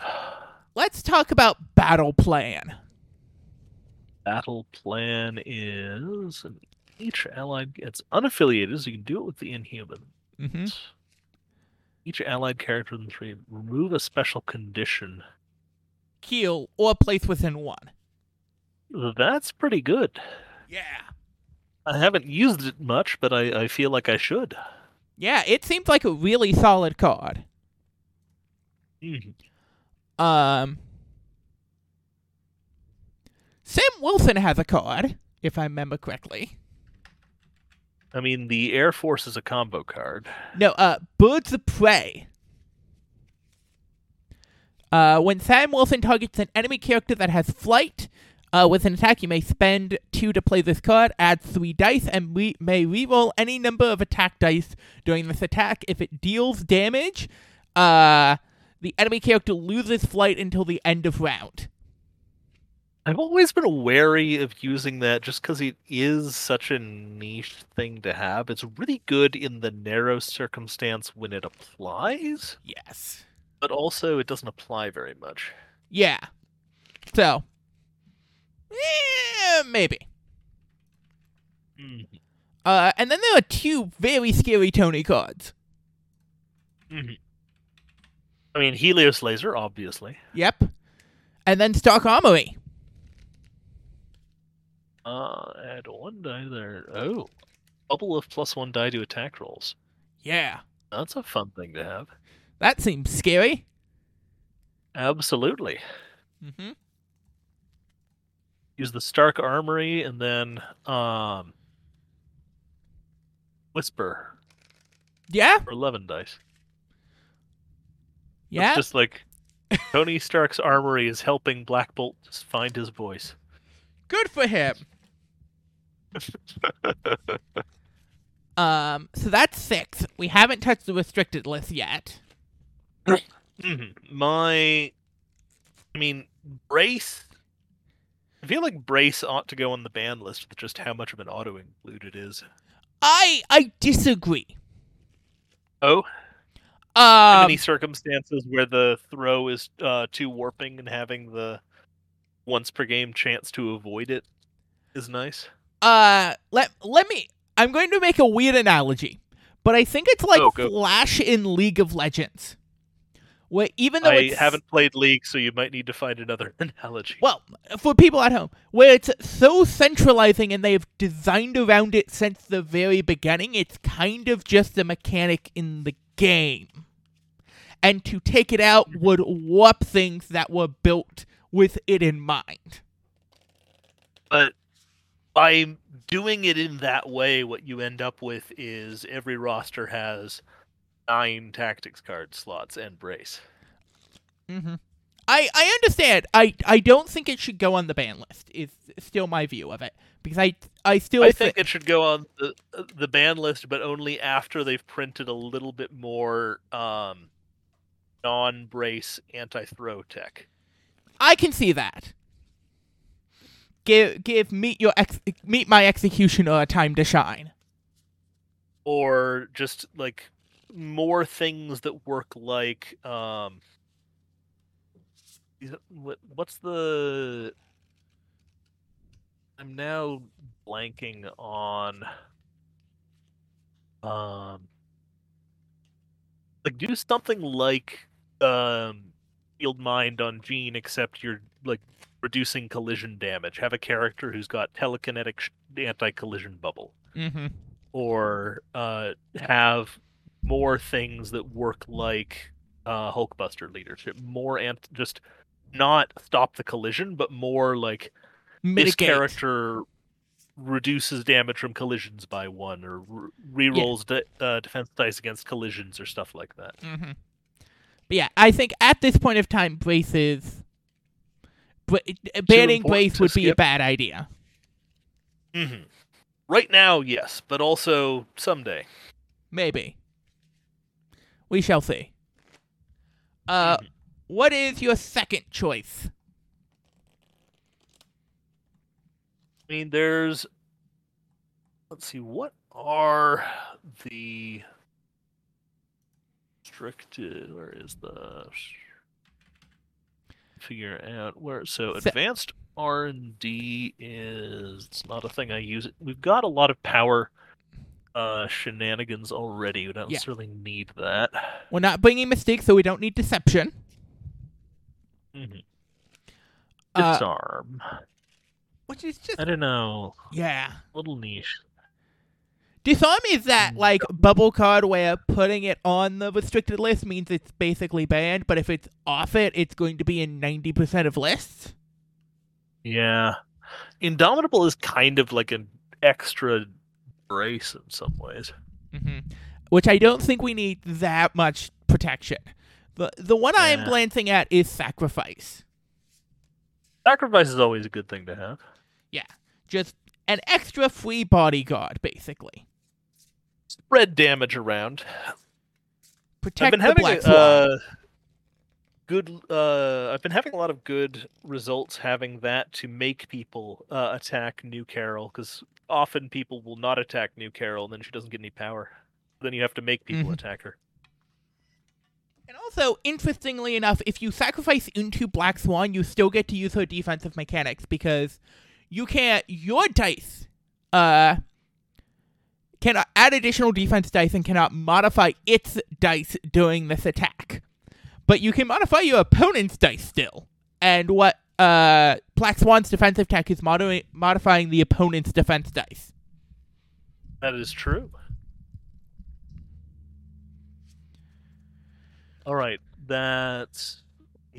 Let's talk about battle plan. Battle plan is each allied it's unaffiliated, so you can do it with the inhuman. Mm-hmm. Each allied character in the tree remove a special condition. Kill or place within one. That's pretty good. Yeah. I haven't used it much, but I, I feel like I should. Yeah, it seems like a really solid card. Mhm. Um, Sam Wilson has a card, if I remember correctly. I mean, the Air Force is a combo card. No, uh, Birds of Prey. Uh, when Sam Wilson targets an enemy character that has flight uh, with an attack, you may spend two to play this card, add three dice, and re- may reroll any number of attack dice during this attack. If it deals damage, uh, the enemy character loses flight until the end of round. I've always been wary of using that just because it is such a niche thing to have. It's really good in the narrow circumstance when it applies, Yes. but also it doesn't apply very much. Yeah. So, eh, maybe. Mhm. Uh, and then there are two very scary Tony cards. I mean, Helios Laser, obviously. Yep. And then Stark Armory. Uh, add one die there. Oh, bubble of plus one die to attack rolls. Yeah. That's a fun thing to have. That seems scary. Absolutely. Mm-hmm. Use the Stark Armory and then um, Whisper Yeah. for eleven dice. Yeah. It's just like Tony Stark's armory is helping Black Bolt just find his voice. Good for him. Um. So that's six. We haven't touched the restricted list yet. Mhm. My, I mean, Brace. I feel like Brace ought to go on the ban list with just how much of an auto include it is. I I disagree. Oh, Um, any circumstances where the throw is uh, too warping and having the once per game chance to avoid it is nice. uh, let let me. I'm going to make a weird analogy, but I think it's like Oh. Flash in League of Legends, where even though I it's haven't played League, so you might need to find another analogy. well for people at home, where it's so centralizing and they've designed around it since the very beginning, it's kind of just a mechanic in the game. And to take it out would warp things that were built with it in mind. but by doing it in that way, what you end up with is every roster has nine tactics card slots and brace. Mm-hmm. I I understand. I I don't think it should go on the ban list. Is still my view of it because I I still I thi- think it should go on the the ban list, but only after they've printed a little bit more um, non-brace anti-throw tech. I can see that. Give give meet your ex meet my executioner a time to shine. or just like more things that work like um is it- what- what's the i'm now blanking on um like do something like um field mind on Jean, except you're like reducing collision damage have a character who's got telekinetic sh- anti-collision bubble Mm-hmm. or uh, have more things that work like uh, Hulkbuster leadership. More and just not stop the collision, but more like this character reduces damage from collisions by one, or re- rerolls de- uh, defense dice against collisions, or stuff like that. Mm-hmm. But yeah, I think at this point of time, braces. Bra- banning important brace to would be a bad idea. hmm Right now, yes, but also someday. Maybe. We shall see. Uh, Mhm. what is your second choice? I mean, there's. Let's see, what are the restricted? Where is the figure out where? So advanced R and D is it's not a thing I use. It. We've got a lot of power uh, shenanigans already. We don't Yeah. necessarily need that. We're not bringing mistakes, so we don't need deception. Mhm. Uh, Disarm. which is just I don't know. yeah. little niche. Disarm is that Mm. like bubble card where putting it on the restricted list means it's basically banned, but if it's off it, it's going to be in ninety percent of lists. Yeah. Indomitable is kind of like an extra brace in some ways. hmm Which I don't think we need that much protection. The the one I'm glancing at is sacrifice. Sacrifice is always a good thing to have. Yeah, just an extra free bodyguard, basically. Spread damage around. Protect I've been the having black a, uh, good. Uh, I've been having a lot of good results having that to make people uh, attack New Carol because often people will not attack New Carol and then she doesn't get any power. Then you have to make people Mhm. attack her. And also, interestingly enough, if you sacrifice into Black Swan, you still get to use her defensive mechanics because you can't. Your dice, uh, cannot add additional defense dice and cannot modify its dice during this attack. But you can modify your opponent's dice still. And what uh Black Swan's defensive tech is modi- modifying the opponent's defense dice. That is true. All right, that's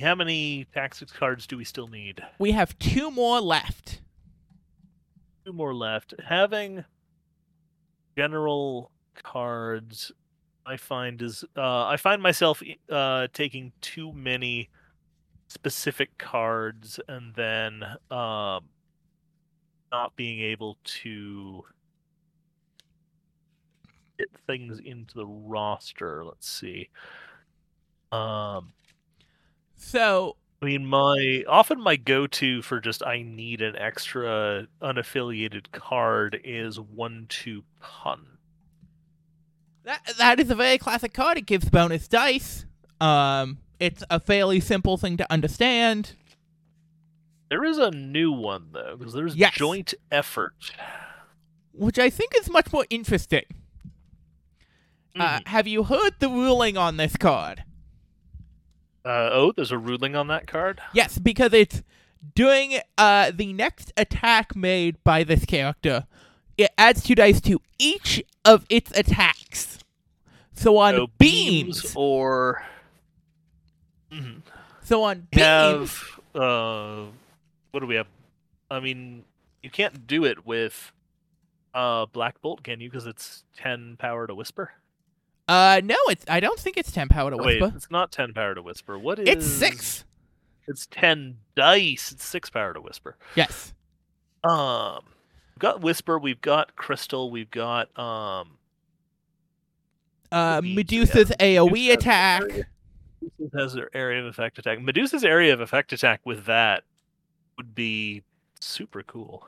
how many tactics cards do we still need? We have two more left. Two more left. Having general cards, I find is uh, I find myself uh, taking too many specific cards and then um, not being able to get things into the roster. Let's see. Um, So I mean, my often my go-to for just I need an extra unaffiliated card is one two pun. That that is a very classic card. It gives bonus dice. Um, it's a fairly simple thing to understand. There is a new one though, because there's Yes. joint effort. which I think is much more interesting. Uh, Mhm. have you heard the ruling on this card? Uh, oh, there's a ruling on that card. Yes, because it's doing uh, the next attack made by this character, it adds two dice to each of its attacks. So on So beams, or Mhm. so on beams, have uh, what do we have? I mean, you can't do it with uh Black Bolt, can you? Because it's ten power to whisper. Uh, no, it's I don't think it's ten power to Oh, Wait, whisper. it's not ten power to whisper. What is? It's six. It's ten dice. It's six power to whisper. Yes. Um, we've got whisper. We've got crystal. We've got um. Uh, Medusa's AOE Medusa attack. Medusa has their area of effect attack. Medusa's area of effect attack with that would be super cool.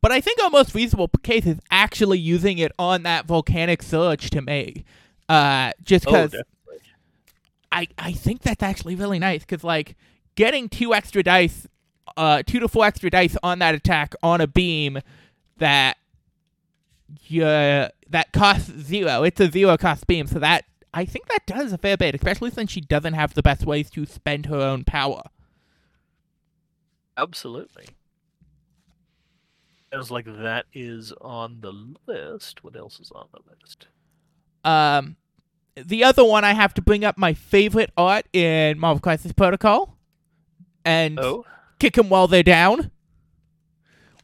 But I think our most reasonable case is actually using it on that volcanic surge to me. Uh, just Oh, because definitely. I, I think that's actually really nice because like getting two extra dice, uh, two to four extra dice on that attack on a beam that yeah that costs zero. It's a zero cost beam, so that I think that does a fair bit, especially since she doesn't have the best ways to spend her own power. Absolutely. Sounds like that is on the list. What else is on the list? Um, the other one I have to bring up my favorite art in Marvel Crisis Protocol, and Oh, kick them while they're down,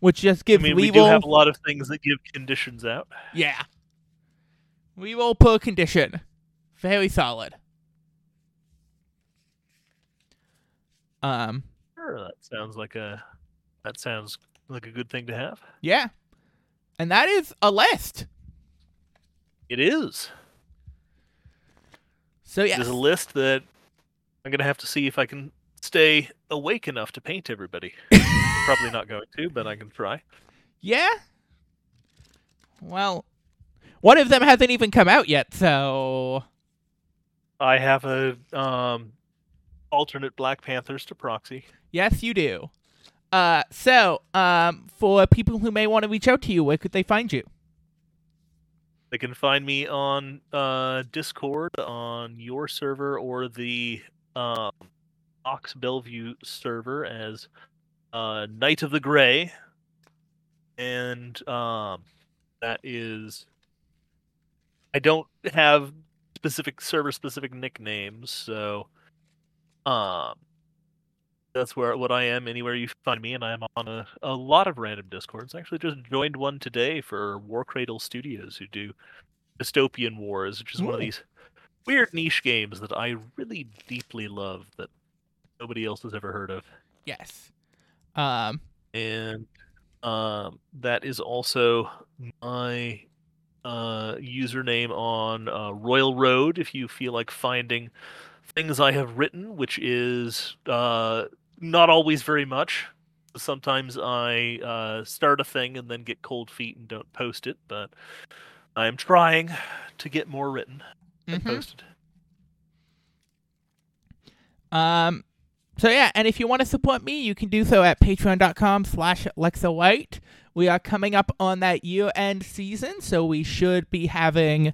which just gives. I mean, we do have a lot of things that give conditions out. Yeah. we Reroll per condition. Very solid. Um, Sure, that sounds like a that sounds like a good thing to have. yeah. And that is a list. It is. So yes. is a list that I'm gonna have to see if I can stay awake enough to paint everybody. Probably not going to, but I can try. yeah. Well, one of them hasn't even come out yet, so I have a um alternate Black Panthers to proxy. yes, you do. Uh, so um, for people who may want to reach out to you, where could they find you? They can find me on uh, Discord on your server or the um, Ox Bellevue server as uh, Knight of the Grey, and um, that is. I don't have specific server specific nicknames, so um, that's where what I am. Anywhere you find me, and I am on a, a lot of random discords. I actually just joined one today for Warcradle Studios, who do dystopian wars, which is one of these weird niche games that I really deeply love that nobody else has ever heard of. Yes. Um, And um, that is also my uh, username on uh, Royal Road. If you feel like finding things I have written, which is uh, not always very much. Sometimes I uh, start a thing and then get cold feet and don't post it, but I am trying to get more written and mhm. posted. Um, so yeah, and if you want to support me, you can do so at patreon.com slash Lexa White. We are coming up on that year-end season, so we should be having, uh,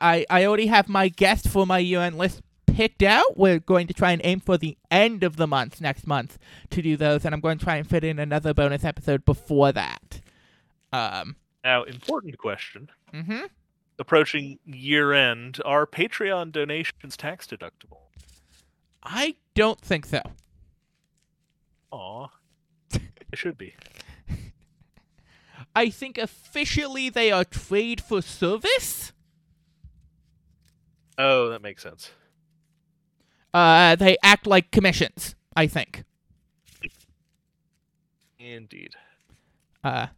I, I already have my guest for my year-end list picked out. We're going to try and aim for the end of the month, next month, to do those, and I'm going to try and fit in another bonus episode before that. Um, Now, important question. mm-hmm. Approaching year end, are Patreon donations tax deductible? I don't think so. Aw. It should be. I think officially they are trade for service. Oh, that makes sense. Uh, they act like commissions. I think. Indeed. Uh,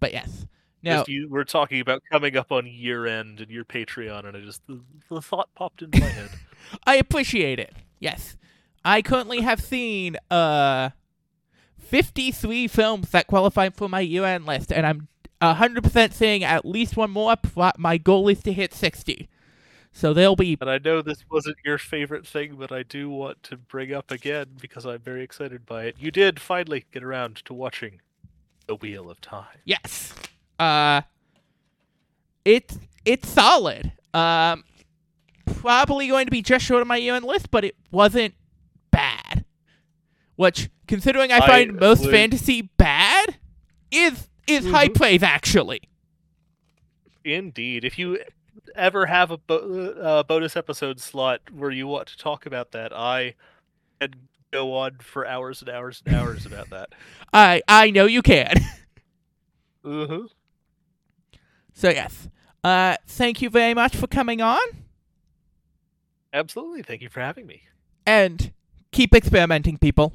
but yes. No. Just you, we're talking about coming up on year end and your Patreon, and I just the, the thought popped into my head. I appreciate it. Yes. I currently have seen uh 53 films that qualify for my UN list, and I'm 100% seeing at least one more. My goal is to hit 60. So they'll be And I know this wasn't your favorite thing, but I do want to bring up again because I'm very excited by it. You did finally get around to watching The Wheel of Time. Yes. Uh it's it's solid. Um probably going to be just short of my UN list, but it wasn't bad. Which considering I I find most would- fantasy bad is is high Mhm. praise actually. Indeed. If you ever have a bo- uh, bonus episode slot where you want to talk about that, I can go on for hours and hours and hours about that. I I know you can. Mm-hmm. so yes. Uh thank you very much for coming on Absolutely. Thank you for having me. and keep experimenting people.